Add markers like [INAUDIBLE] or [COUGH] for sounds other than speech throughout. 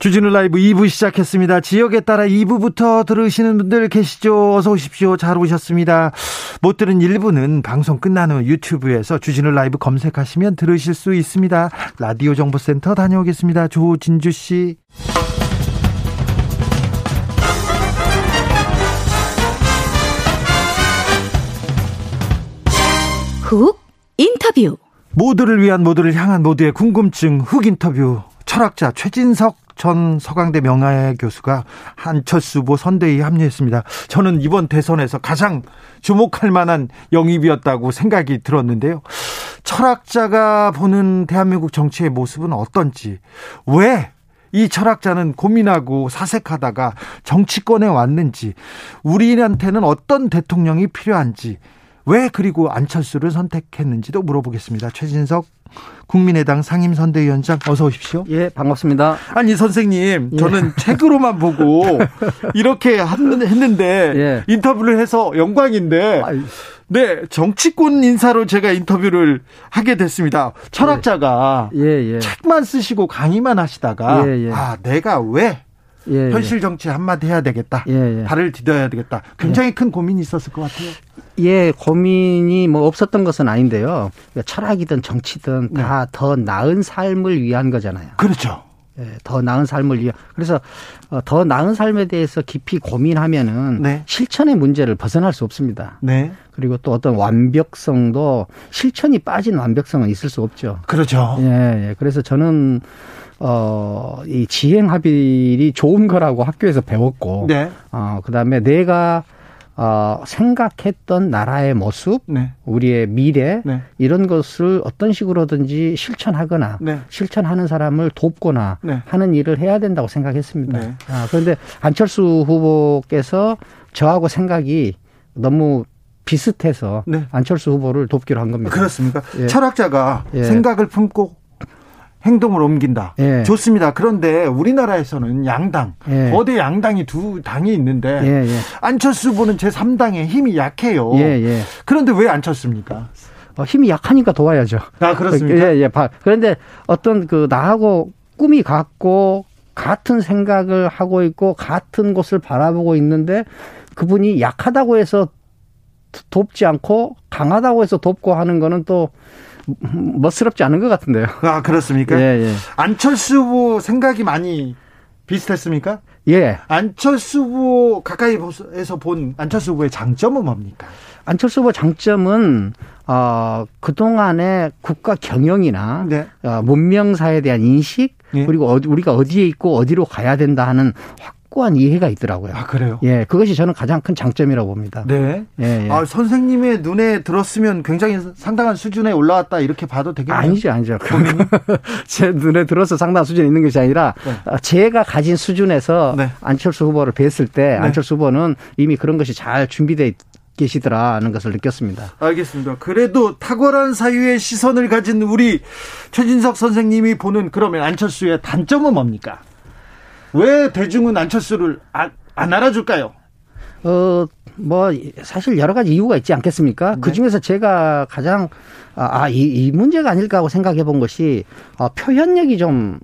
주진우 라이브 2부 시작했습니다. 지역에 따라 2부부터 들으시는 분들 계시죠? 어서 오십시오. 잘 오셨습니다. 못 들은 1부는 방송 끝난 후 유튜브에서 주진우 라이브 검색하시면 들으실 수 있습니다. 라디오 정보센터 다녀오겠습니다. 조진주 씨. 훅 인터뷰. 모두를 위한 모두를 향한 모두의 궁금증 훅 인터뷰. 철학자 최진석 전 서강대 명예 교수가 한철수 후보 선대위에 합류했습니다. 저는 이번 대선에서 가장 주목할 만한 영입이었다고 생각이 들었는데요. 철학자가 보는 대한민국 정치의 모습은 어떤지, 왜 이 철학자는 고민하고 사색하다가 정치권에 왔는지, 우리한테는 어떤 대통령이 필요한지, 왜 그리고 안철수를 선택했는지도 물어보겠습니다. 최진석 국민의당 상임선대위원장 어서 오십시오. 예, 반갑습니다. 아니 선생님, 저는 예. 책으로만 보고 [LAUGHS] 이렇게 했는데 예. 인터뷰를 해서 영광인데 네, 정치권 인사로 제가 인터뷰를 하게 됐습니다. 철학자가 예, 예. 책만 쓰시고 강의만 하시다가 예, 예. 아, 내가 왜 예, 예, 현실 정치 한마디 해야 되겠다. 예, 예. 발을 디뎌야 되겠다. 굉장히 예. 큰 고민이 있었을 것 같아요. 예, 고민이 뭐 없었던 것은 아닌데요. 그러니까 철학이든 정치든 네. 다더 나은 삶을 위한 거잖아요. 그렇죠. 예, 더 나은 삶을 위해 그래서 어, 더 나은 삶에 대해서 깊이 고민하면은 네. 실천의 문제를 벗어날 수 없습니다. 네. 그리고 또 어떤 완벽성도 실천이 빠진 완벽성은 있을 수 없죠. 그렇죠. 예, 예. 그래서 저는 어, 이 지행 합의이 좋은 거라고 학교에서 배웠고, 네. 어, 그 다음에 내가 어, 생각했던 나라의 모습, 네. 우리의 미래, 네. 이런 것을 어떤 식으로든지 실천하거나, 네. 실천하는 사람을 돕거나 네. 하는 일을 해야 된다고 생각했습니다. 네. 아, 그런데 안철수 후보께서 저하고 생각이 너무 비슷해서 네. 안철수 후보를 돕기로 한 겁니다. 그렇습니까? 예. 철학자가 예. 생각을 품고 행동을 옮긴다. 예. 좋습니다. 그런데 우리나라에서는 양당, 예. 거대 양당이 두 당이 있는데 예, 예. 안철수 후보는 제3당의 힘이 약해요. 예, 예. 그런데 왜 안철수입니까? 어, 힘이 약하니까 도와야죠. 아, 그렇습니까? 예, 예. 그런데 어떤 그 나하고 꿈이 같고 같은 생각을 하고 있고 같은 곳을 바라보고 있는데 그분이 약하다고 해서 돕지 않고 강하다고 해서 돕고 하는 거는 또 멋스럽지 않은 것 같은데요. [LAUGHS] 아 그렇습니까? 예, 예. 안철수 후보 생각이 많이 비슷했습니까? 예. 안철수 후보 가까이에서 본 안철수 후보의 장점은 뭡니까? 안철수 후보 장점은 어, 그동안의 국가 경영이나 네. 어, 문명사에 대한 인식 네. 그리고 어, 우리가 어디에 있고 어디로 가야 된다 하는 확 고한 이해가 있더라고요. 아, 그래요? 예, 그것이 저는 가장 큰 장점이라고 봅니다. 네. 예, 예. 아, 선생님의 눈에 들었으면 굉장히 상당한 수준에 올라왔다 이렇게 봐도 되겠네요. 아니죠, 아니죠. [LAUGHS] [LAUGHS] 제 눈에 들어서 상당한 수준에 있는 것이 아니라 네. 아, 제가 가진 수준에서 네. 안철수 후보를 뵀을 때 네. 안철수 후보는 이미 그런 것이 잘 준비돼 계시더라는 것을 느꼈습니다. 알겠습니다. 그래도 탁월한 사유의 시선을 가진 우리 최진석 선생님이 보는 그러면 안철수의 단점은 뭡니까? 왜 대중은 안철수를 안, 안 알아줄까요? 어, 뭐, 사실 여러 가지 이유가 있지 않겠습니까? 네. 그 중에서 제가 가장, 아, 이, 이 문제가 아닐까 하고 생각해 본 것이, 어, 표현력이 좀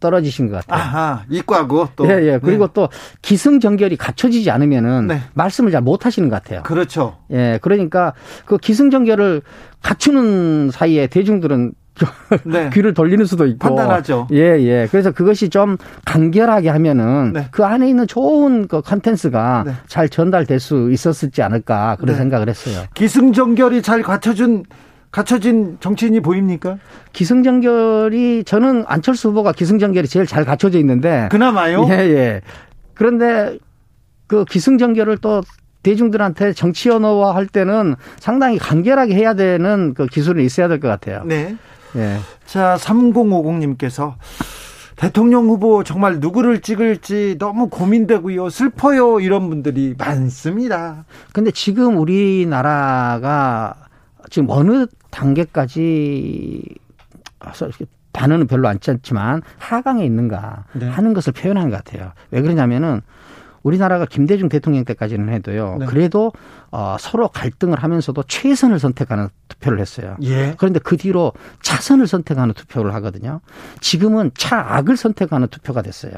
떨어지신 것 같아요. 아하, 이과고 또. 예, 예. 그리고 네. 또 기승전결이 갖춰지지 않으면은 네. 말씀을 잘 못 하시는 것 같아요. 그렇죠. 예, 그러니까 그 기승전결을 갖추는 사이에 대중들은 [LAUGHS] 네. 귀를 돌리는 수도 있고 판단하죠. 예, 예. 그래서 그것이 좀 간결하게 하면은 네. 그 안에 있는 좋은 그 컨텐츠가 네. 잘 전달될 수 있었을지 않을까 그런 네. 생각을 했어요. 기승전결이 잘 갖춰준 갖춰진 정치인이 보입니까? 기승전결이 저는 안철수 후보가 기승전결이 제일 잘 갖춰져 있는데 그나마요? 예, 예. 그런데 그 기승전결을 또 대중들한테 정치 언어화 할 때는 상당히 간결하게 해야 되는 그 기술이 있어야 될 것 같아요. 네. 예. 자, 3050님께서 대통령 후보 정말 누구를 찍을지 너무 고민되고요. 슬퍼요. 이런 분들이 많습니다. 근데 지금 우리나라가 지금 어느 단계까지 반응은 별로 안 짰지만 하강에 있는가 네. 하는 것을 표현한 것 같아요. 왜 그러냐면은 우리나라가 김대중 대통령 때까지는 해도요. 네. 그래도 어, 서로 갈등을 하면서도 최선을 선택하는 투표를 했어요. 예. 그런데 그 뒤로 차선을 선택하는 투표를 하거든요. 지금은 차악을 선택하는 투표가 됐어요.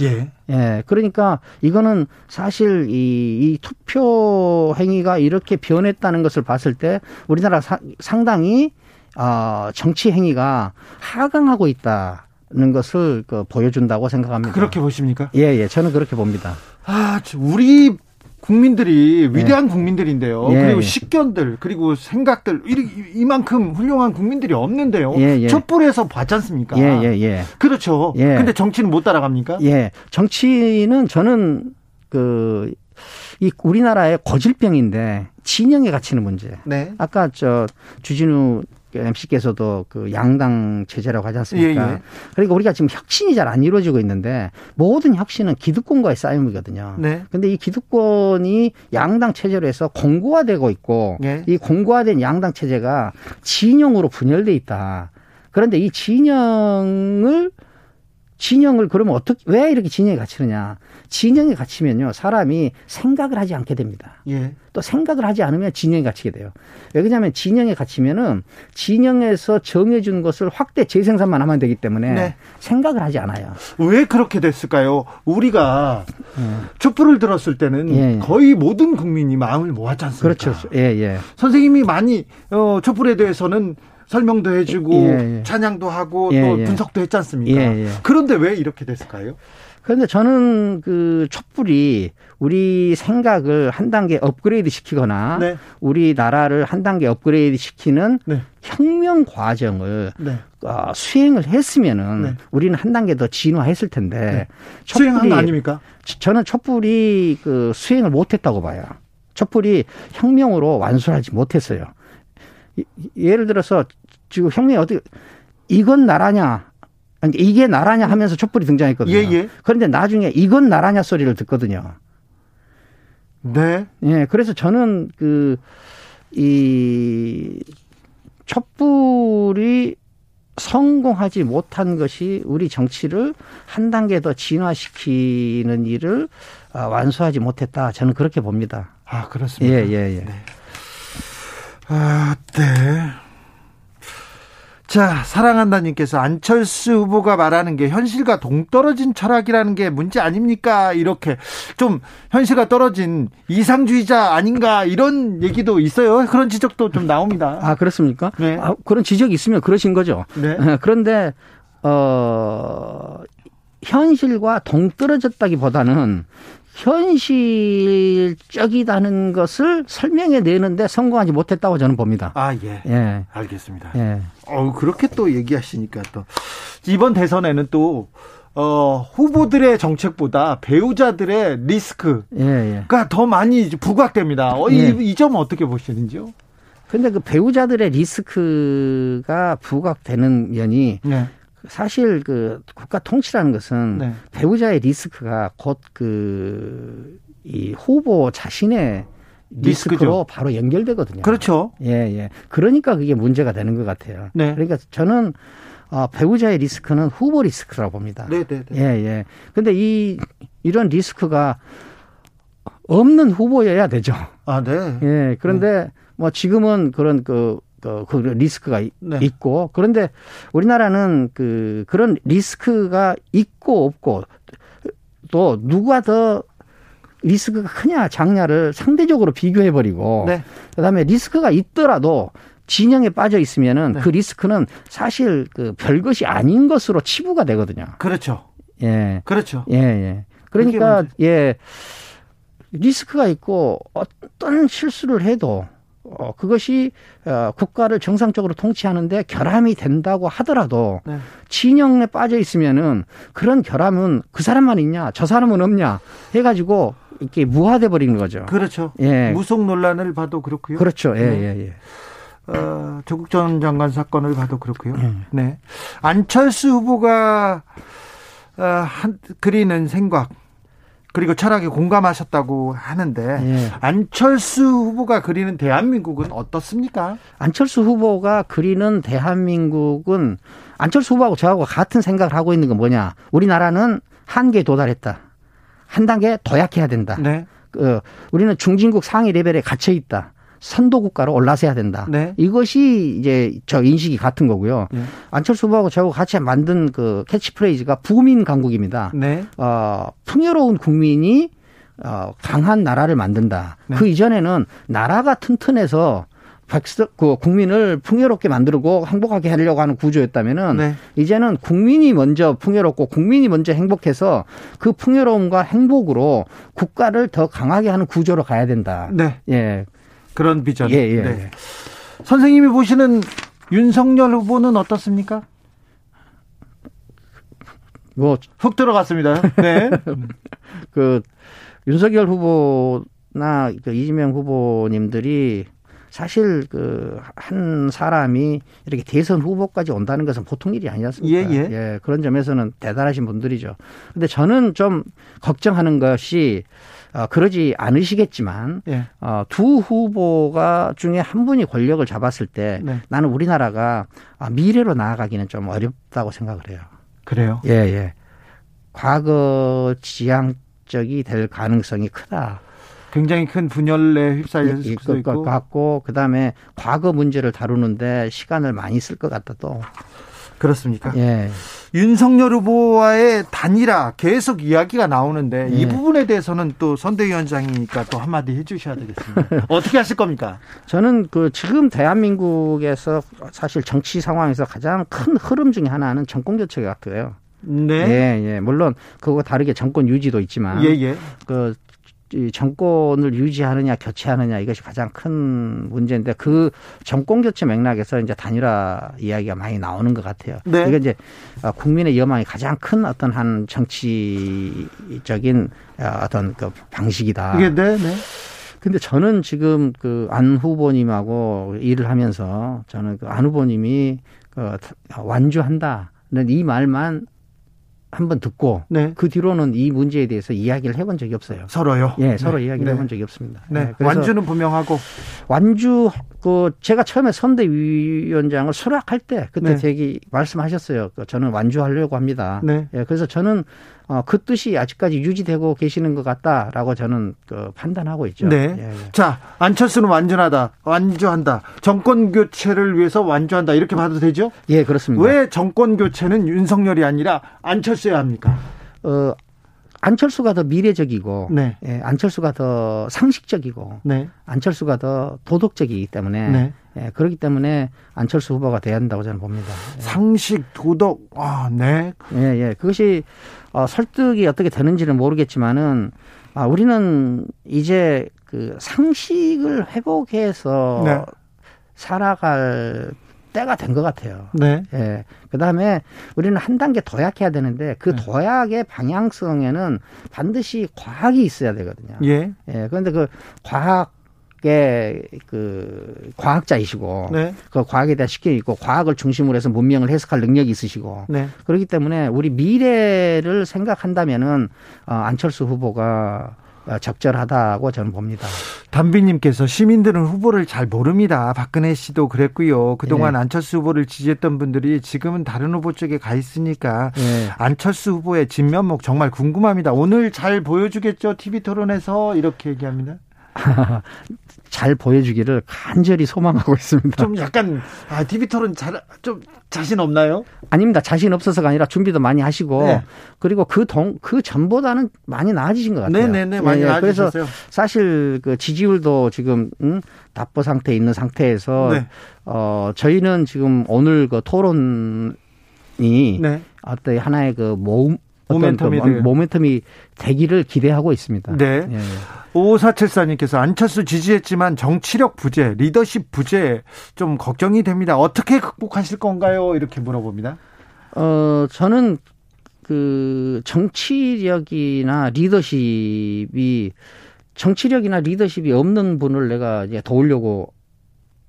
예. 예. 그러니까 이거는 사실 이, 이 투표 행위가 이렇게 변했다는 것을 봤을 때 우리나라 사, 상당히 어, 정치 행위가 하강하고 있다. 는 것을 그 보여준다고 생각합니다. 그렇게 보십니까? 예, 예. 저는 그렇게 봅니다. 아, 우리 국민들이 위대한 예. 국민들인데요. 예, 그리고 예. 식견들 그리고 생각들 이만큼 훌륭한 국민들이 없는데요. 예, 예. 촛불에서 봤지 않습니까? 예, 예, 예. 그렇죠. 예. 근데 정치는 못 따라갑니까? 예. 정치는 저는 그 이 우리나라의 고질병인데 진영에 갇히는 문제. 네. 아까 저 주진우 MC께서도 그 양당 체제라고 하지 않습니까? 예, 예. 그러니까 우리가 지금 혁신이 잘 안 이루어지고 있는데 모든 혁신은 기득권과의 싸움이거든요. 네. 근데 이 기득권이 양당 체제로 해서 공고화되고 있고 예. 이 공고화된 양당 체제가 진영으로 분열돼 있다. 그런데 이 진영을 진영을 그러면 어떻게 왜 이렇게 진영에 갇히느냐? 진영에 갇히면요 사람이 생각을 하지 않게 됩니다. 예. 또 생각을 하지 않으면 진영에 갇히게 돼요. 왜 그러냐면 진영에 갇히면은 진영에서 정해준 것을 확대 재생산만 하면 되기 때문에 네. 생각을 하지 않아요. 왜 그렇게 됐을까요? 우리가 예. 촛불을 들었을 때는 예. 거의 모든 국민이 마음을 모았지 않습니까? 그렇죠. 예, 예. 선생님이 많이 어, 촛불에 대해서는 설명도 해주고 예, 예. 찬양도 하고 예, 또 예. 분석도 했지 않습니까? 예, 예. 그런데 왜 이렇게 됐을까요? 그런데 저는 그 촛불이 우리 생각을 한 단계 업그레이드 시키거나 네. 우리 나라를 한 단계 업그레이드 시키는 네. 혁명 과정을 네. 어, 수행을 했으면은 네. 우리는 한 단계 더 진화했을 텐데 네. 수행한 거 아닙니까? 저는 촛불이 그 수행을 못했다고 봐요. 촛불이 혁명으로 완수하지 못했어요. 예를 들어서 지금 혁명이 어떻게 이건 나라냐 이게 나라냐 하면서 촛불이 등장했거든요. 예, 예. 그런데 나중에 이건 나라냐 소리를 듣거든요. 네. 예, 그래서 저는 그, 이, 촛불이 성공하지 못한 것이 우리 정치를 한 단계 더 진화시키는 일을 아, 완수하지 못했다. 저는 그렇게 봅니다. 아, 그렇습니다. 예, 예, 예. 네. 아, 네. 자, 사랑한다님께서 안철수 후보가 말하는 게 현실과 동떨어진 철학이라는 게 문제 아닙니까? 이렇게 좀 현실과 떨어진 이상주의자 아닌가 이런 얘기도 있어요. 그런 지적도 좀 나옵니다. 아, 그렇습니까? 네. 아, 그런 지적이 있으면 그러신 거죠. 네. 그런데, 어, 현실과 동떨어졌다기보다는 현실적이다는 것을 설명해 내는데 성공하지 못했다고 저는 봅니다. 아, 예. 예. 알겠습니다. 예. 어, 그렇게 또 얘기하시니까 또 이번 대선에는 또 어, 후보들의 정책보다 배우자들의 리스크가 예, 예. 더 많이 부각됩니다. 어, 예. 이, 이 점은 어떻게 보시는지요? 근데 그 배우자들의 리스크가 부각되는 면이 네. 사실 그 국가 통치라는 것은 네. 배우자의 리스크가 곧 그 이 후보 자신의 리스크로 리스크죠. 바로 연결되거든요. 그렇죠. 예, 예. 그러니까 그게 문제가 되는 것 같아요. 네. 그러니까 저는 어, 배우자의 리스크는 후보 리스크라고 봅니다. 네, 네, 네. 예, 예. 근데 이 이런 리스크가 없는 후보여야 되죠. 아, 네. 예. 그런데 네. 뭐 지금은 그런 그 그, 그 리스크가 네. 있고 그런데 우리나라는 그 그런 리스크가 있고 없고 또 누가 더 리스크가 크냐 작냐를 상대적으로 비교해 버리고 네. 그다음에 리스크가 있더라도 진영에 빠져 있으면은 네. 그 리스크는 사실 그 별것이 아닌 것으로 치부가 되거든요. 그렇죠. 예. 그렇죠. 예, 예. 그러니까 예. 리스크가 있고 어떤 실수를 해도 어, 그것이 어, 국가를 정상적으로 통치하는데 결함이 된다고 하더라도 네. 진영에 빠져 있으면은 그런 결함은 그 사람만 있냐, 저 사람은 없냐 해가지고 이렇게 무화돼 버리는 거죠. 그렇죠. 예. 무속 논란을 봐도 그렇고요. 그렇죠. 예, 네. 예, 예. 어, 조국 전 장관 사건을 봐도 그렇고요. 네. 네. 안철수 후보가 어, 한, 그리는 생각 그리고 철학에 공감하셨다고 하는데 예. 안철수 후보가 그리는 대한민국은 어떻습니까? 안철수 후보가 그리는 대한민국은 안철수 후보하고 저하고 같은 생각을 하고 있는 건 뭐냐? 우리나라는 한계에 도달했다. 한 단계 더 약해야 된다. 네. 그 우리는 중진국 상위 레벨에 갇혀 있다. 선도 국가로 올라서야 된다. 네. 이것이 이제 저 인식이 같은 거고요. 네. 안철수 후보하고 저하고 같이 만든 그 캐치프레이즈가 부민 강국입니다. 네. 어, 풍요로운 국민이 어, 강한 나라를 만든다. 네. 그 이전에는 나라가 튼튼해서 백석 그 국민을 풍요롭게 만들고 행복하게 하려고 하는 구조였다면은 네. 이제는 국민이 먼저 풍요롭고 국민이 먼저 행복해서 그 풍요로움과 행복으로 국가를 더 강하게 하는 구조로 가야 된다. 네. 예. 그런 비전. 예, 예. 네. 선생님이 보시는 윤석열 후보는 어떻습니까? 뭐 훅 들어갔습니다. 네. [LAUGHS] 그 윤석열 후보나 그 이재명 후보님들이 사실 그 한 사람이 이렇게 대선 후보까지 온다는 것은 보통 일이 아니지 않습니까? 예, 예. 예, 그런 점에서는 대단하신 분들이죠. 근데 저는 좀 걱정하는 것이 어, 그러지 않으시겠지만 예. 어, 두 후보가 중에 한 분이 권력을 잡았을 때 네. 나는 우리나라가 아, 미래로 나아가기는 좀 어렵다고 생각을 해요. 그래요? 예, 예. 과거 지향적이 될 가능성이 크다. 굉장히 큰 분열에 휩싸일 수도 있고. 것 같고 그다음에 과거 문제를 다루는데 시간을 많이 쓸 것 같다 또. 그렇습니까? 예. 윤석열 후보와의 단일화 계속 이야기가 나오는데 예. 이 부분에 대해서는 또 선대위원장이니까 또 한마디 해주셔야 되겠습니다. [LAUGHS] 어떻게 하실 겁니까? 저는 그 지금 대한민국에서 사실 정치 상황에서 가장 큰 흐름 중에 하나는 정권 교체 같아요. 네. 예, 예. 물론 그거 다르게 정권 유지도 있지만 예, 예. 그 정권을 유지하느냐 교체하느냐 이것이 가장 큰 문제인데 그 정권 교체 맥락에서 이제 단일화 이야기가 많이 나오는 것 같아요. 네. 이게 이제 어, 국민의 여망이 가장 큰 어떤 한 정치적인 어, 어떤 그 방식이다. 네, 네. 근데 저는 지금 그 안 후보님하고 일을 하면서 저는 그 안 후보님이 그 완주한다. 이 말만 한번 듣고 네. 그 뒤로는 이 문제에 대해서 이야기를 해본 적이 없어요. 서로요? 예, 서로 네. 이야기를 네. 해본 적이 없습니다. 네. 네. 완주는 분명하고 완주 그 제가 처음에 선대위원장을 수락할 때 그때 되게 네. 말씀하셨어요. 그 저는 완주하려고 합니다. 네. 예, 그래서 저는 어, 그 뜻이 아직까지 유지되고 계시는 것 같다라고 저는 그 판단하고 있죠. 네. 예, 예. 자, 안철수는 완전하다, 완주한다. 정권 교체를 위해서 완주한다. 이렇게 봐도 되죠? 예, 그렇습니다. 왜 정권 교체는 윤석열이 아니라 안철수야 합니까? 어, 안철수가 더 미래적이고, 네. 예, 안철수가 더 상식적이고, 네. 안철수가 더 도덕적이기 때문에, 네. 예, 그렇기 때문에 안철수 후보가 돼야 한다고 저는 봅니다. 예. 상식, 도덕, 아, 네. 예, 예. 그것이 어, 설득이 어떻게 되는지는 모르겠지만은 아, 우리는 이제 그 상식을 회복해서 네. 살아갈 때가 된 것 같아요. 네. 예. 그 다음에 우리는 한 단계 더 약해야 되는데 그 네. 도약의 방향성에는 반드시 과학이 있어야 되거든요. 예. 예. 그런데 그 과학 그 과학자이시고 네. 그 과학에 대한 식견이 있고 과학을 중심으로 해서 문명을 해석할 능력이 있으시고 네. 그렇기 때문에 우리 미래를 생각한다면은 어, 안철수 후보가 적절하다고 저는 봅니다. 담비님께서 시민들은 후보를 잘 모릅니다. 박근혜 씨도 그랬고요. 그동안 네. 안철수 후보를 지지했던 분들이 지금은 다른 후보 쪽에 가 있으니까 네. 안철수 후보의 진면목 정말 궁금합니다. 오늘 잘 보여주겠죠? TV 토론에서 이렇게 얘기합니다. [LAUGHS] 잘 보여주기를 간절히 소망하고 있습니다. 좀 약간 아, TV 토론 잘좀 자신 없나요? 아닙니다. 자신 없어서가 아니라 준비도 많이 하시고 네. 그리고 그동그 전보다는 많이 나아지신 것 같아요. 네네네 많이 예, 나아지셨어요. 그래서 사실 그 지지율도 지금 음, 답보 상태에 있는 상태에서 네. 어 저희는 지금 오늘 그 토론이 네. 어떤 하나의 그 모음 모멘텀이, 그 모멘텀이 되기를 기대하고 있습니다. 네. 예. 5474님께서 안철수 지지했지만 정치력 부재, 리더십 부재 좀 걱정이 됩니다. 어떻게 극복하실 건가요? 이렇게 물어봅니다. 어, 저는 그 정치력이나 리더십이 정치력이나 리더십이 없는 분을 내가 이제 도우려고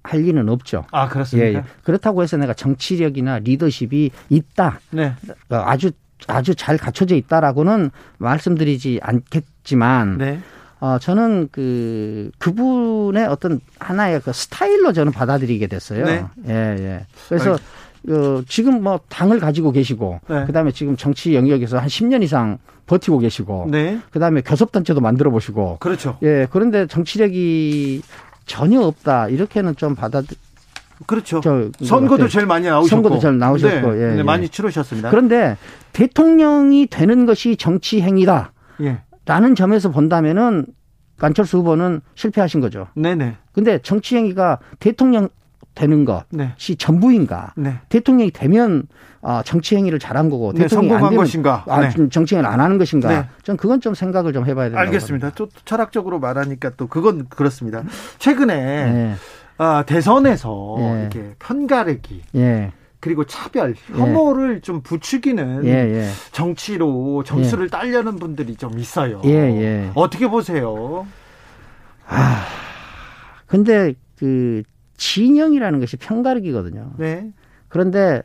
할 리는 없죠. 아, 그렇습니까? 예, 예. 그렇다고 해서 내가 정치력이나 리더십이 있다. 네. 어, 아주 아주 잘 갖춰져 있다라고는 말씀드리지 않겠지만 네. 어, 저는 그, 그분의 어떤 하나의 그 스타일로 저는 받아들이게 됐어요. 네. 예, 예. 그래서, 어, 지금 뭐 당을 가지고 계시고, 네. 그 다음에 지금 정치 영역에서 한 10년 이상 버티고 계시고, 네. 그 다음에 교섭단체도 만들어 보시고. 그렇죠. 예, 그런데 정치력이 전혀 없다. 이렇게는 좀 받아들, 그렇죠. 저, 선거도 제일 많이 나오셨고. 선거도 잘 나오셨고. 네. 예, 네, 예. 많이 치르셨습니다. 그런데 대통령이 되는 것이 정치 행위다. 예. 라는 점에서 본다면은 안철수 후보는 실패하신 거죠. 네네. 근데 정치 행위가 대통령 되는 것이 네. 전부인가? 네. 대통령이 되면 어, 정치 행위를 잘한 거고 네, 대통령이 안 되면 것인가? 아, 네. 정치 행위를 안 하는 것인가? 네. 전 그건 좀 생각을 좀 해봐야 된다. 알겠습니다. 또 철학적으로 말하니까 또 그건 그렇습니다. 최근에 네. 아, 대선에서 예. 이렇게 편가르기. 예. 그리고 차별, 혐오를 예. 좀 부추기는 예, 예. 정치로 정수를 예. 딸려는 분들이 좀 있어요. 예, 예. 어떻게 보세요? 아, 근데 그 진영이라는 것이 편가르기거든요. 네. 그런데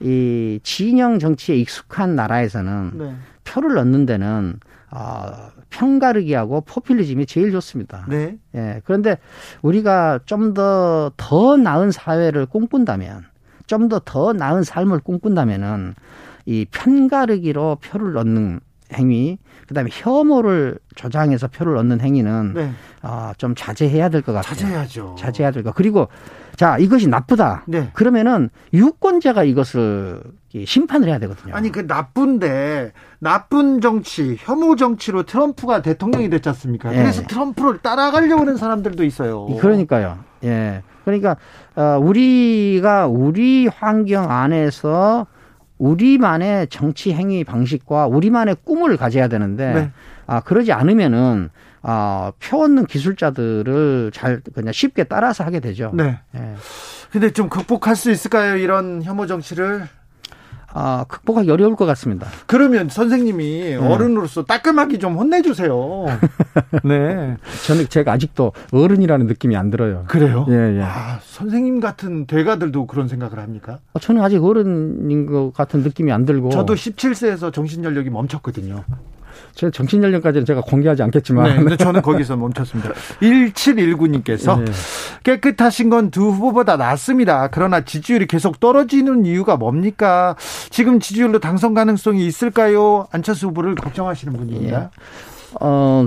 이 진영 정치에 익숙한 나라에서는 네. 표를 넣는 데는 어, 편가르기하고 포퓰리즘이 제일 좋습니다. 네. 예. 그런데 우리가 좀 더더 더 나은 사회를 꿈꾼다면 좀 더더 더 나은 삶을 꿈꾼다면은 이 편가르기로 표를 넣는 행위, 그다음에 혐오를 조장해서 표를 얻는 행위는 네. 어, 좀 자제해야 될 것 같아요. 자제해야죠. 자제해야 될 것. 그리고 자 이것이 나쁘다. 네. 그러면은 유권자가 이것을 심판을 해야 되거든요. 아니 그 나쁜데 나쁜 정치, 혐오 정치로 트럼프가 대통령이 됐지 않습니까? 네. 그래서 트럼프를 따라가려고 하는 사람들도 있어요. 그러니까요. 예. 그러니까 어, 우리가 우리 환경 안에서 우리만의 정치 행위 방식과 우리만의 꿈을 가져야 되는데 네. 아 그러지 않으면은 아, 표 얻는 기술자들을 잘 그냥 쉽게 따라서 하게 되죠. 네. 예. 근데 좀 극복할 수 있을까요? 이런 혐오 정치를? 아, 극복하기 어려울 것 같습니다. 그러면 선생님이 네. 어른으로서 따끔하게 좀 혼내주세요. [LAUGHS] 네. 저는 제가 아직도 어른이라는 느낌이 안 들어요. 그래요? 예, 예. 아, 선생님 같은 대가들도 그런 생각을 합니까? 어, 저는 아직 어른인 것 같은 느낌이 안 들고. 저도 17세에서 정신연력이 멈췄거든요. 제 정신 연령까지는 제가 공개하지 않겠지만. 네, 근데 저는 거기서 멈췄습니다. [LAUGHS] 1719님께서 네. 깨끗하신 건 두 후보보다 낫습니다. 그러나 지지율이 계속 떨어지는 이유가 뭡니까? 지금 지지율로 당선 가능성이 있을까요? 안철수 후보를 걱정하시는 분입니다. 예. 어,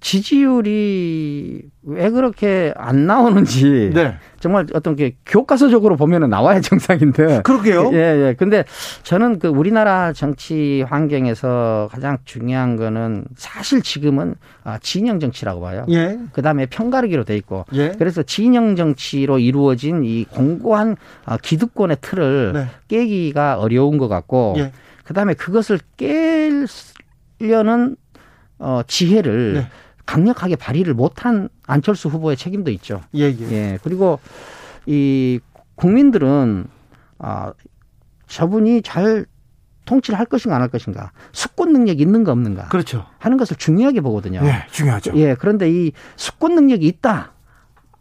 지지율이 왜 그렇게 안 나오는지 [LAUGHS] 네. 정말 어떤 게 교과서적으로 보면은 나와야 [LAUGHS] 정상인데 그러게요. 예, 예. 근데 저는 그 우리나라 정치 환경에서 가장 중요한 거는 사실 지금은 아, 진영 정치라고 봐요. 예. 그다음에 편가르기로 돼 있고. 예. 그래서 진영 정치로 이루어진 이 공고한 아, 기득권의 틀을 네. 깨기가 어려운 것 같고 예. 그다음에 그것을 깨려는 어 지혜를 네. 강력하게 발의를 못한 안철수 후보의 책임도 있죠. 예, 예. 예. 그리고 이 국민들은 아 저분이 잘 통치를 할 것인가 안 할 것인가 수권 능력이 있는가 없는가 그렇죠. 하는 것을 중요하게 보거든요. 예, 중요하죠. 예, 그런데 이 수권 능력이 있다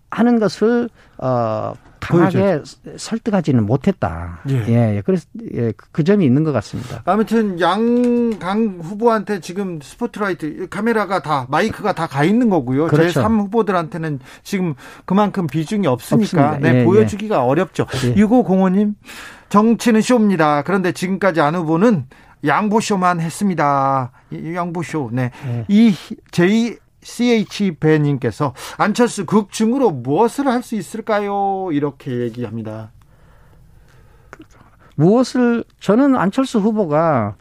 하는 것을 어 강하게 설득하지는 못했다. 예. 예, 예. 그래서 예, 그, 그 점이 있는 것 같습니다. 아무튼 양강 후보한테 지금 스포트라이트 카메라가 다 마이크가 다 가 있는 거고요. 그렇죠. 제3 후보들한테는 지금 그만큼 비중이 없으니까 네, 예, 예, 보여주기가 어렵죠. 예. 6505님 정치는 쇼입니다. 그런데 지금까지 안 후보는 양보쇼만 했습니다. 양보쇼. 네. 네. 이 제2 CH 배님께서 안철수 극중으로 무엇을 할 수 있을까요? 이렇게 얘기합니다. 무엇을 저는 안철수 후보가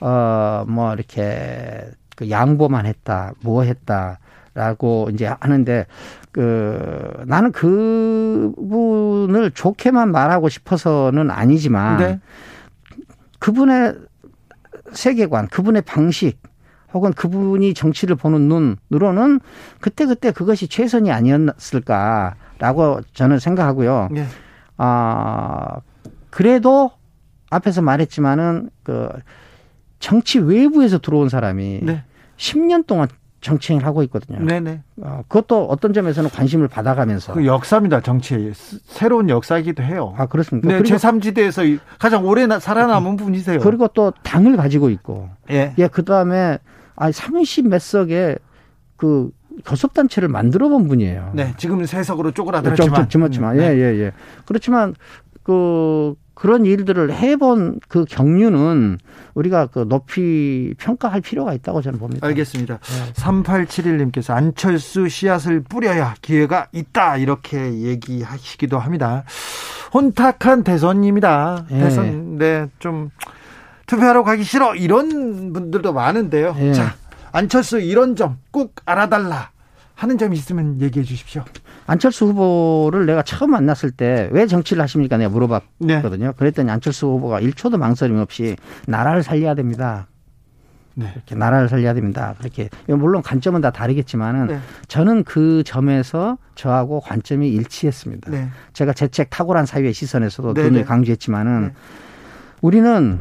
어 뭐 이렇게 그 양보만 했다, 뭐 했다라고 이제 하는데 그 나는 그분을 좋게만 말하고 싶어서는 아니지만 네. 그분의 세계관, 그분의 방식 혹은 그분이 정치를 보는 눈으로는 그때 그때 그것이 최선이 아니었을까라고 저는 생각하고요. 네. 아, 그래도 앞에서 말했지만은 그 정치 외부에서 들어온 사람이 네. 10년 동안 정치행위를 하고 있거든요. 네네. 어, 그것도 어떤 점에서는 관심을 받아가면서. 그 역사입니다, 정치. 새로운 역사이기도 해요. 아, 그렇습니까? 네, 제3지대에서 가장 오래 살아남은 분이세요. 그리고 또 당을 가지고 있고. 예. 예, 그 다음에, 아, 30몇 석의 그 교섭단체를 만들어 본 분이에요. 네, 지금은 세석으로 쪼그라들었지만. 좀, 좀, 네. 예, 예, 예. 그렇지만, 그, 그런 일들을 해본 그 경륜은 우리가 그 높이 평가할 필요가 있다고 저는 봅니다. 알겠습니다. 네. 3871님께서 안철수 씨앗을 뿌려야 기회가 있다 이렇게 얘기하시기도 합니다. 혼탁한 대선입니다. 네. 대선 네 좀 투표하러 가기 싫어 이런 분들도 많은데요. 네. 자 안철수 이런 점 꼭 알아달라 하는 점이 있으면 얘기해 주십시오. 안철수 후보를 내가 처음 만났을 때 왜 정치를 하십니까? 내가 물어봤거든요. 네. 그랬더니 안철수 후보가 1초도 망설임 없이 나라를 살려야 됩니다. 네. 이렇게 나라를 살려야 됩니다. 그렇게 물론 관점은 다 다르겠지만은 네. 저는 그 점에서 저하고 관점이 일치했습니다. 네. 제가 제책 탁월한 사회의 시선에서도 눈을 네, 네. 강조했지만은 네. 우리는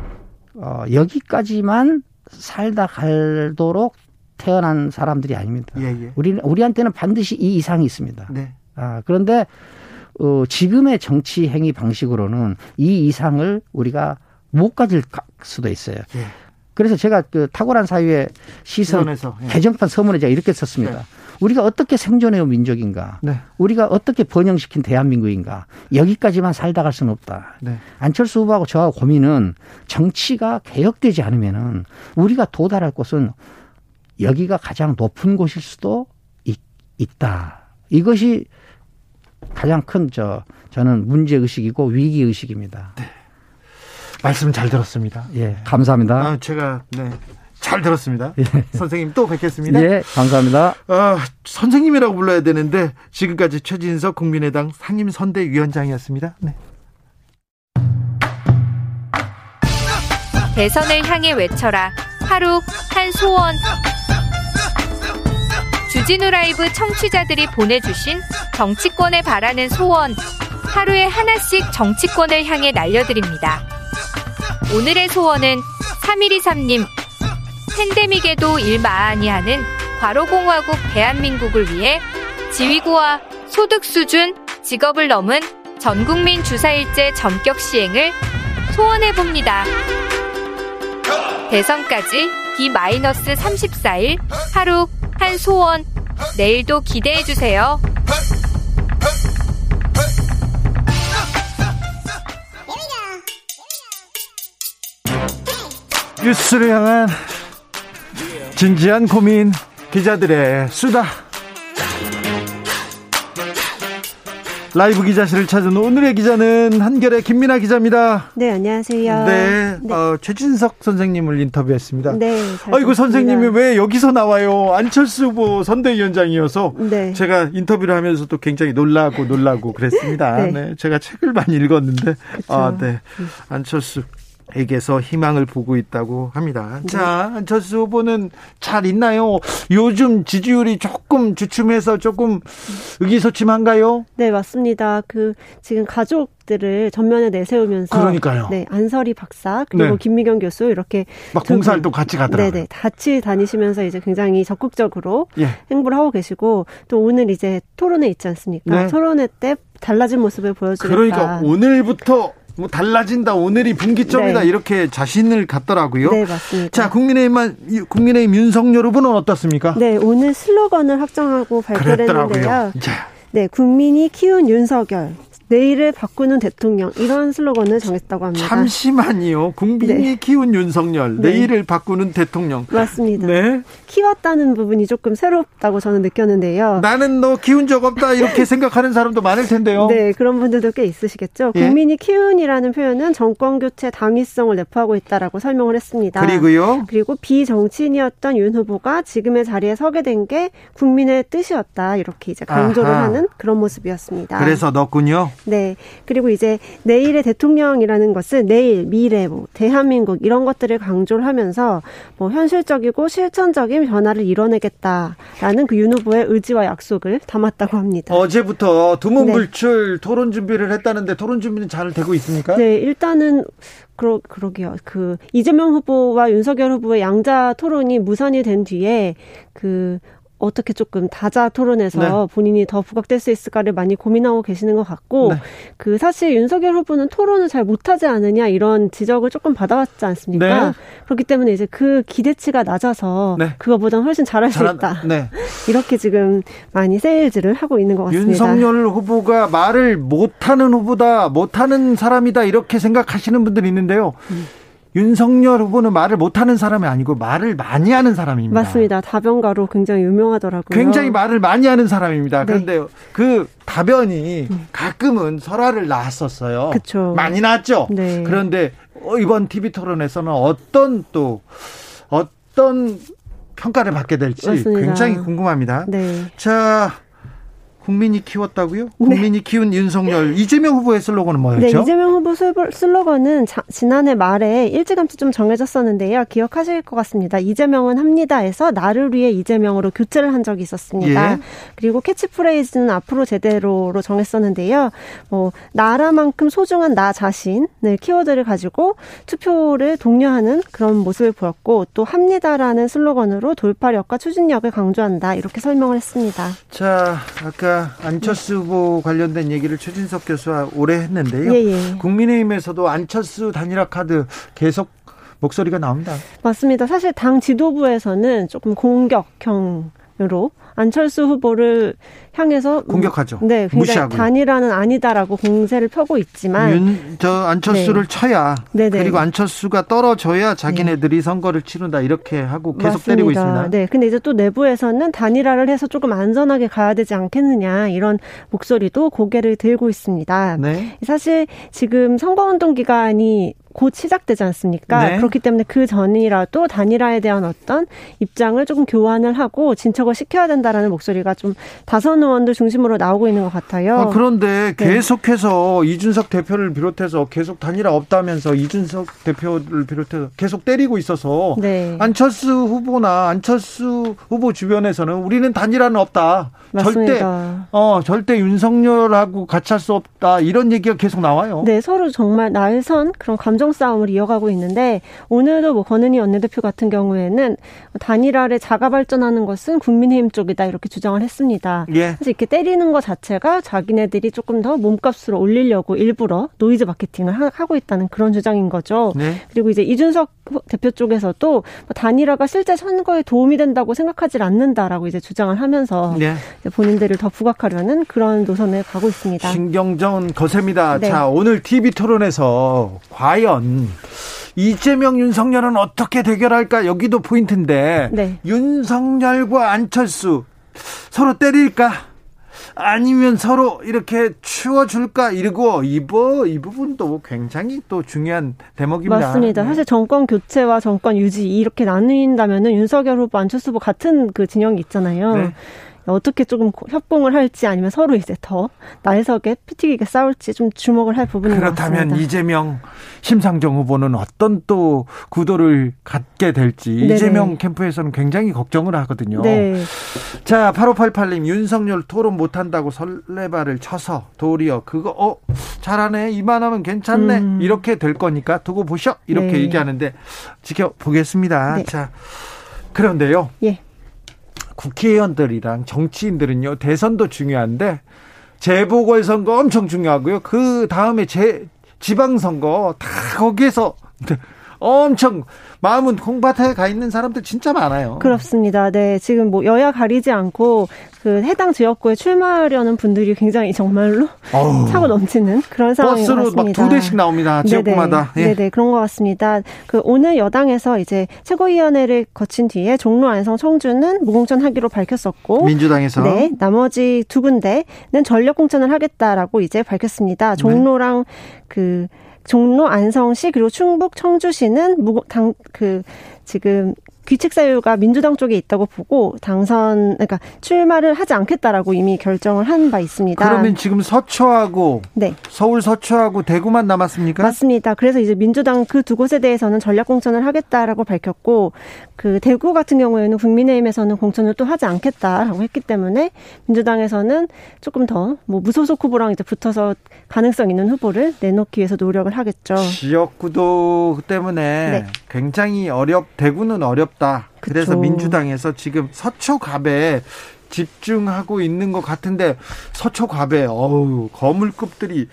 어 여기까지만 살다 갈도록 태어난 사람들이 아닙니다. 예, 예. 우리 우리한테는 반드시 이 이상이 있습니다. 네. 아, 그런데 어, 지금의 정치 행위 방식으로는 이 이상을 우리가 못 가질 수도 있어요. 예. 그래서 제가 그 탁월한 사회의 시선 예. 개정판 서문에 제가 이렇게 썼습니다. 네. 우리가 어떻게 생존해온 민족인가? 네. 우리가 어떻게 번영시킨 대한민국인가? 여기까지만 살다 갈 수는 없다. 네. 안철수 후보하고 저하고 고민은 정치가 개혁되지 않으면은 우리가 도달할 곳은 여기가 가장 높은 곳일 수도 있, 있다. 이것이 가장 큰 저 저는 문제 의식이고 위기 의식입니다. 네. 말씀 잘 들었습니다. 예, 감사합니다. 아, 제가 네. 잘 들었습니다. 예. 선생님 또 뵙겠습니다. 예, 감사합니다. 아, 선생님이라고 불러야 되는데 지금까지 최진석 국민의당 상임선대위원장이었습니다. 네. 대선을 향해 외쳐라. 하루 한 소원. 주진우 라이브 청취자들이 보내주신 정치권에 바라는 소원 하루에 하나씩 정치권을 향해 날려드립니다. 오늘의 소원은 3123님 팬데믹에도 일마하니 하는 과로공화국 대한민국을 위해 지위구와 소득 수준, 직업을 넘은 전국민 주사일제 전격 시행을 소원해봅니다. 대선까지 D-34일 하루 한 소원 내일도 기대해 주세요. 뉴스를 향한 진지한 고민 기자들의 수다 라이브 기자실을 찾은 오늘의 기자는 한결의 김민아 기자입니다. 네, 안녕하세요. 네, 네. 어, 최진석 선생님을 인터뷰했습니다. 네. 아이고 선생님이 왜 여기서 나와요? 안철수 후보 선대위원장이어서 네. 제가 인터뷰를 하면서도 굉장히 놀라고 놀라고 그랬습니다. [LAUGHS] 네. 네. 제가 책을 많이 읽었는데 그쵸. 아, 네. 안철수 에게서 희망을 보고 있다고 합니다. 네. 자, 안철수 후보는 잘 있나요? 요즘 지지율이 조금 주춤해서 조금 의기소침한가요? 네, 맞습니다. 그 지금 가족들을 전면에 내세우면서 그러니까요. 네, 안설이 박사 그리고 네. 김미경 교수 이렇게 막 봉사활동 같이 가더라고요. 네, 네. 같이 다니시면서 이제 굉장히 적극적으로 예. 행보를 하고 계시고 또 오늘 이제 토론회 있지 않습니까? 네. 토론회 때 달라진 모습을 보여주겠다. 그러니까 오늘부터 뭐 달라진다 오늘이 분기점이다 네. 이렇게 자신을 갖더라고요. 네 맞습니다. 자 국민의힘만 국민의힘 윤석열 후보는 어떻습니까? 네 오늘 슬로건을 확정하고 발표했는데요. 네 국민이 키운 윤석열 내일을 바꾸는 대통령 이런 슬로건을 정했다고 합니다. 잠시만요. 국민이 네. 키운 윤석열 네. 내일을 바꾸는 대통령. 맞습니다. 네. 키웠다는 부분이 조금 새롭다고 저는 느꼈는데요. 나는 너 키운 적 없다 이렇게 생각하는 사람도 많을 텐데요. 네, 그런 분들도 꽤 있으시겠죠. 예? 국민이 키운이라는 표현은 정권 교체 당위성을 내포하고 있다라고 설명을 했습니다. 그리고요. 그리고 비정치인이었던 윤 후보가 지금의 자리에 서게 된 게 국민의 뜻이었다 이렇게 이제 강조를 아하. 하는 그런 모습이었습니다. 그래서 넣군요. 네. 그리고 이제 내일의 대통령이라는 것은 내일, 미래, 뭐 대한민국 이런 것들을 강조를 하면서 뭐 현실적이고 실천적인 변화를 이뤄내겠다라는 그 윤 후보의 의지와 약속을 담았다고 합니다. 어제부터 두문불출 네. 토론 준비를 했다는데 토론 준비는 잘 되고 있습니까? 네, 일단은 그러, 그러게요. 그, 이재명 후보와 윤석열 후보의 양자 토론이 무산이 된 뒤에 그, 어떻게 조금 다자 토론에서 네. 본인이 더 부각될 수 있을까를 많이 고민하고 계시는 것 같고 네. 그 사실 윤석열 후보는 토론을 잘 못하지 않느냐 이런 지적을 조금 받아왔지 않습니까? 네. 그렇기 때문에 이제 그 기대치가 낮아서 네. 그거보다는 훨씬 잘할 잘한, 수 있다. 네. 이렇게 지금 많이 세일즈를 하고 있는 것 같습니다. 윤석열 후보가 말을 못하는 후보다 못하는 사람이다 이렇게 생각하시는 분들이 있는데요. 음. 윤석열 후보는 말을 못하는 사람이 아니고 말을 많이 하는 사람입니다. 맞습니다. 다변가로 굉장히 유명하더라고요. 굉장히 말을 많이 하는 사람입니다. 네. 그런데 그 다변이 음. 가끔은 설화를 낳았었어요. 그렇죠. 많이 낳았죠. 네. 그런데 이번 TV 토론에서는 어떤 또 어떤 평가를 받게 될지 맞습니다. 굉장히 궁금합니다. 네. 자, 국민이 키웠다고요? 네. 국민이 키운 윤석열 이재명 후보의 슬로건은 뭐였죠? 네, 이재명 후보 슬로건은 자, 지난해 말에 일찌감치 좀 정해졌었는데요. 기억하실 것 같습니다. 이재명은 합니다에서 나를 위해 이재명으로 교체를 한 적이 있었습니다. 예. 그리고 캐치프레이즈는 앞으로 제대로로 정했었는데요. 뭐 나라만큼 소중한 나 자신을 키워드를 가지고 투표를 독려하는 그런 모습을 보였고 또 합니다라는 슬로건으로 돌파력과 추진력을 강조한다 이렇게 설명을 했습니다. 자, 아까 안철수 후보 관련된 얘기를 최진석 교수와 오래 했는데요. 예, 예. 국민의힘에서도 안철수 단일화 카드 계속 목소리가 나옵니다. 맞습니다. 사실 당 지도부에서는 조금 공격형 으로 안철수 후보를 향해서 공격하죠. 네, 무시하고 단일화는 아니다라고 공세를 펴고 있지만 윤, 저 안철수를 네. 쳐야 네네. 그리고 안철수가 떨어져야 자기네들이 네. 선거를 치른다 이렇게 하고 계속 맞습니다. 때리고 있습니다. 네, 근데 이제 또 내부에서는 단일화를 해서 조금 안전하게 가야 되지 않겠느냐 이런 목소리도 고개를 들고 있습니다. 네. 사실 지금 선거운동 기간이 곧 시작되지 않습니까? 네. 그렇기 때문에 그 전이라도 단일화에 대한 어떤 입장을 조금 교환을 하고 진척을 시켜야 된다라는 목소리가 좀 다선 의원들 중심으로 나오고 있는 것 같아요. 아, 그런데 네. 계속해서 네. 이준석 대표를 비롯해서 계속 단일화 없다면서 이준석 대표를 비롯해서 계속 때리고 있어서 네. 안철수 후보나 안철수 후보 주변에서는 우리는 단일화는 없다. 맞습니다. 절대 어 절대 윤석열하고 같이 할 수 없다 이런 얘기가 계속 나와요. 네, 서로 정말 날선 그런 감정 싸움을 이어가고 있는데 오늘도 뭐 권은희 원내대표 같은 경우에는 단일화를 자가 발전하는 것은 국민의힘 쪽이다 이렇게 주장을 했습니다. 예. 그래서 이렇게 때리는 것 자체가 자기네들이 조금 더 몸값으로 올리려고 일부러 노이즈 마케팅을 하고 있다는 그런 주장인 거죠. 네. 그리고 이제 이준석 대표 쪽에서도 뭐 단일화가 실제 선거에 도움이 된다고 생각하지 않는다라고 이제 주장을 하면서 네. 본인들을 더 부각하려는 그런 노선을 가고 있습니다. 신경전 거셉니다. 네. 자, 오늘 TV 토론에서 과연 이재명 윤석열은 어떻게 대결할까? 여기도 포인트인데 네. 윤석열과 안철수 서로 때릴까? 아니면 서로 이렇게 치워줄까 이러고 이거 이 부분도 굉장히 또 중요한 대목입니다. 맞습니다. 네. 사실 정권 교체와 정권 유지 이렇게 나뉜다면은 윤석열 후보 안철수 후보 같은 그 진영이 있잖아요. 네. 어떻게 조금 협공을 할지 아니면 서로 이제 더 날석에 피튀기게 싸울지 좀 주목을 할 부분인 것 같습니다. 그렇다면 이재명 심상정 후보는 어떤 또 구도를 갖게 될지 네네. 이재명 캠프에서는 굉장히 걱정을 하거든요. 네. 자, 8588님 윤석열 토론 못 한다고 설레발을 쳐서 도리어 그거 어 잘하네 이만하면 괜찮네 음. 이렇게 될 거니까 두고 보셔 이렇게 네. 얘기하는데 지켜보겠습니다. 네. 자 그런데요. 예. 국회의원들이랑 정치인들은요 대선도 중요한데 재보궐선거 엄청 중요하고요. 그 다음에 재 지방선거 다 거기에서 엄청 마음은 콩밭에 가 있는 사람들 진짜 많아요. 그렇습니다. 네. 지금 뭐 여야 가리지 않고 그 해당 지역구에 출마하려는 분들이 굉장히 정말로 어우. [LAUGHS] 차고 넘치는 그런 상황인 것 같습니다. 버스로 막 두 대씩 나옵니다. 지역구마다. 네네. 예. 네네. 그런 것 같습니다. 그 오늘 여당에서 이제 최고위원회를 거친 뒤에 종로 안성 청주는 무공천 하기로 밝혔었고 민주당에서 네. 나머지 두 군데는 전력 공천을 하겠다라고 이제 밝혔습니다. 종로랑 네. 그 종로 안성시 그리고 충북 청주시는 당그 지금 귀책 사유가 민주당 쪽에 있다고 보고 당선 그러니까 출마를 하지 않겠다라고 이미 결정을 한 바 있습니다. 그러면 지금 서초하고 네. 서울 서초하고 대구만 남았습니까? 맞습니다. 그래서 이제 민주당 그 두 곳에 대해서는 전략 공천을 하겠다라고 밝혔고 그 대구 같은 경우에는 국민의힘에서는 공천을 또 하지 않겠다라고 했기 때문에 민주당에서는 조금 더 뭐 무소속 후보랑 이제 붙어서 가능성 있는 후보를 내놓기 위해서 노력을 하겠죠. 지역구도 때문에 네. 굉장히 어렵 대구는 어렵 다. 그쵸. 그래서 민주당에서 지금 서초갑에 집중하고 있는 것 같은데 서초갑에 어우 거물급들이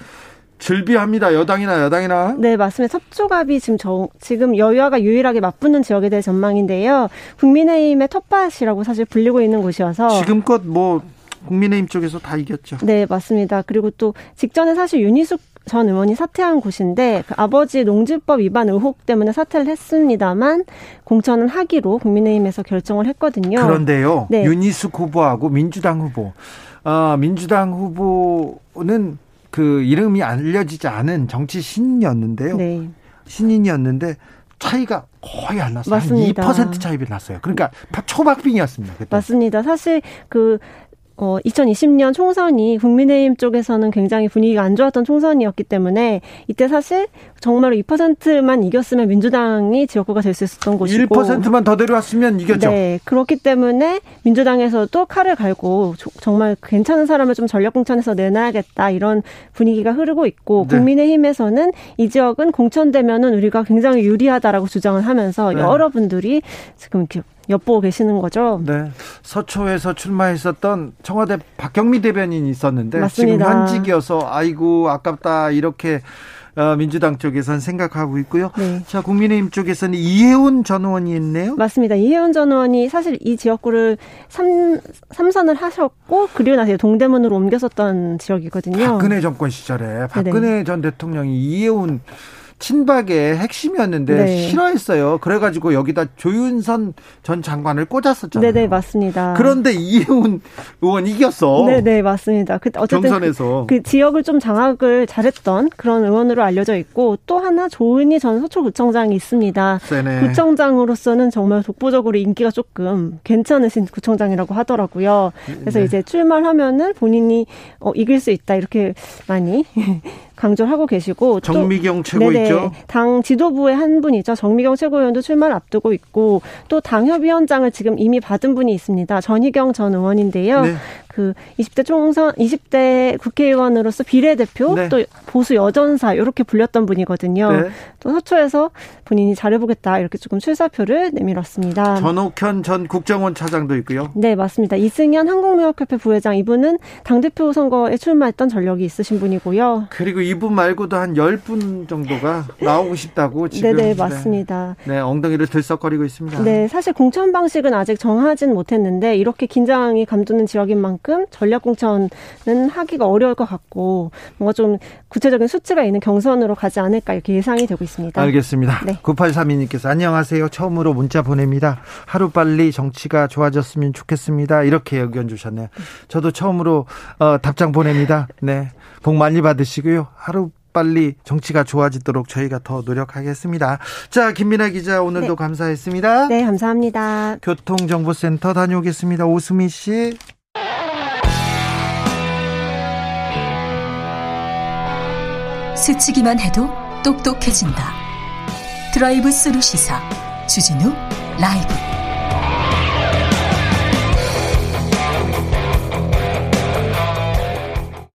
즐비합니다. 여당이나 여당이나. 네, 맞습니다. 섭조갑이 지금 저, 지금 여야가 유일하게 맞붙는 지역에 대해 전망인데요. 국민의힘의 텃밭이라고 사실 불리고 있는 곳이어서 지금껏 뭐 국민의힘 쪽에서 다 이겼죠. 네, 맞습니다. 그리고 또 직전에 사실 윤희숙 전 의원이 사퇴한 곳인데 그 아버지 농지법 위반 의혹 때문에 사퇴를 했습니다만 공천은 하기로 국민의힘에서 결정을 했거든요. 그런데요, 네. 윤희숙 후보하고 민주당 후보, 어, 민주당 후보는 그 이름이 알려지지 않은 정치 신인이었는데요. 네. 신인이었는데 차이가 거의 안 났어요. 맞습니다. 한2% 차이가 났어요. 그러니까 초박빙이었습니다. 그때. 맞습니다. 사실 그 어, 2020년 총선이 국민의힘 쪽에서는 굉장히 분위기가 안 좋았던 총선이었기 때문에 이때 사실 정말로 2%만 이겼으면 민주당이 지역구가 될 수 있었던 곳이고 1%만 더 데려왔으면 이겼죠. 네. 그렇기 때문에 민주당에서도 칼을 갈고 정말 괜찮은 사람을 좀 전략 공천에서 내놔야겠다 이런 분위기가 흐르고 있고 네. 국민의힘에서는 이 지역은 공천되면은 우리가 굉장히 유리하다라고 주장을 하면서 네. 여러분들이 지금 이렇게 엿보고 계시는 거죠. 네. 서초에서 출마했었던 청와대 박경미 대변인이 있었는데 맞습니다. 지금 현직이어서 아이고 아깝다 이렇게 어, 민주당 쪽에서는 생각하고 있고요. 네. 자, 국민의힘 쪽에서는 이혜훈 전 의원이 있네요. 맞습니다. 이혜훈 전 의원이 사실 이 지역구를 삼, 삼선을 하셨고 그리고 나서 동대문으로 옮겼었던 지역이거든요. 박근혜 정권 시절에 박근혜 네네. 전 대통령이 이혜훈 친박의 핵심이었는데 네. 싫어했어요. 그래가지고 여기다 조윤선 전 장관을 꽂았었잖아요. 네네 맞습니다. 그런데 이혜훈 의원 이겼어. 네네 맞습니다. 그 어쨌든 경선에서 그, 그, 지역을 좀 장악을 잘했던 그런 의원으로 알려져 있고 또 하나 조은희 전 서초구청장이 있습니다. 세네. 구청장으로서는 정말 독보적으로 인기가 조금 괜찮으신 구청장이라고 하더라고요. 그래서 네. 이제 출마하면은 본인이 어, 이길 수 있다 이렇게 많이 강조를 하고 계시고 정미경 최고 네네, 있죠. 당 지도부의 한 분이죠. 정미경 최고위원도 출마를 앞두고 있고 또 당협위원장을 지금 이미 받은 분이 있습니다. 전희경 전 의원인데요. 네. 그 20대 총선 20대 국회의원으로서 비례대표 네. 또 보수 여전사 이렇게 불렸던 분이거든요. 네. 또 서초에서 본인이 잘해보겠다 이렇게 조금 출사표를 내밀었습니다. 전옥현 전 국정원 차장도 있고요. 네 맞습니다. 이승현 한국무역협회 부회장 이분은 당 대표 선거에 출마했던 전력이 있으신 분이고요. 그리고 이분 말고도 한 10분 정도가 나오고 싶다고 지금 네네 맞습니다. 네, 네 엉덩이를 들썩거리고 있습니다. 네 사실 공천 방식은 아직 정하진 못했는데 이렇게 긴장이 감도는 지역인 만큼 전략 공천은 하기가 어려울 것 같고 뭔가 좀 구체적인 수치가 있는 경선으로 가지 않을까 이렇게 예상이 되고 있습니다. 알겠습니다. 네. 9832님께서 안녕하세요. 처음으로 문자 보냅니다. 하루빨리 정치가 좋아졌으면 좋겠습니다. 이렇게 의견 주셨네요. 저도 처음으로 어, 답장 보냅니다. 네. 복 많이 받으시고요. 하루 빨리 정치가 좋아지도록 저희가 더 노력하겠습니다. 자, 김민아 기자 오늘도 네. 감사했습니다. 네, 감사합니다. 교통정보센터 다녀오겠습니다. 오수미 씨. 스치기만 해도 똑똑해진다. 드라이브 스루 시사 주진우 라이브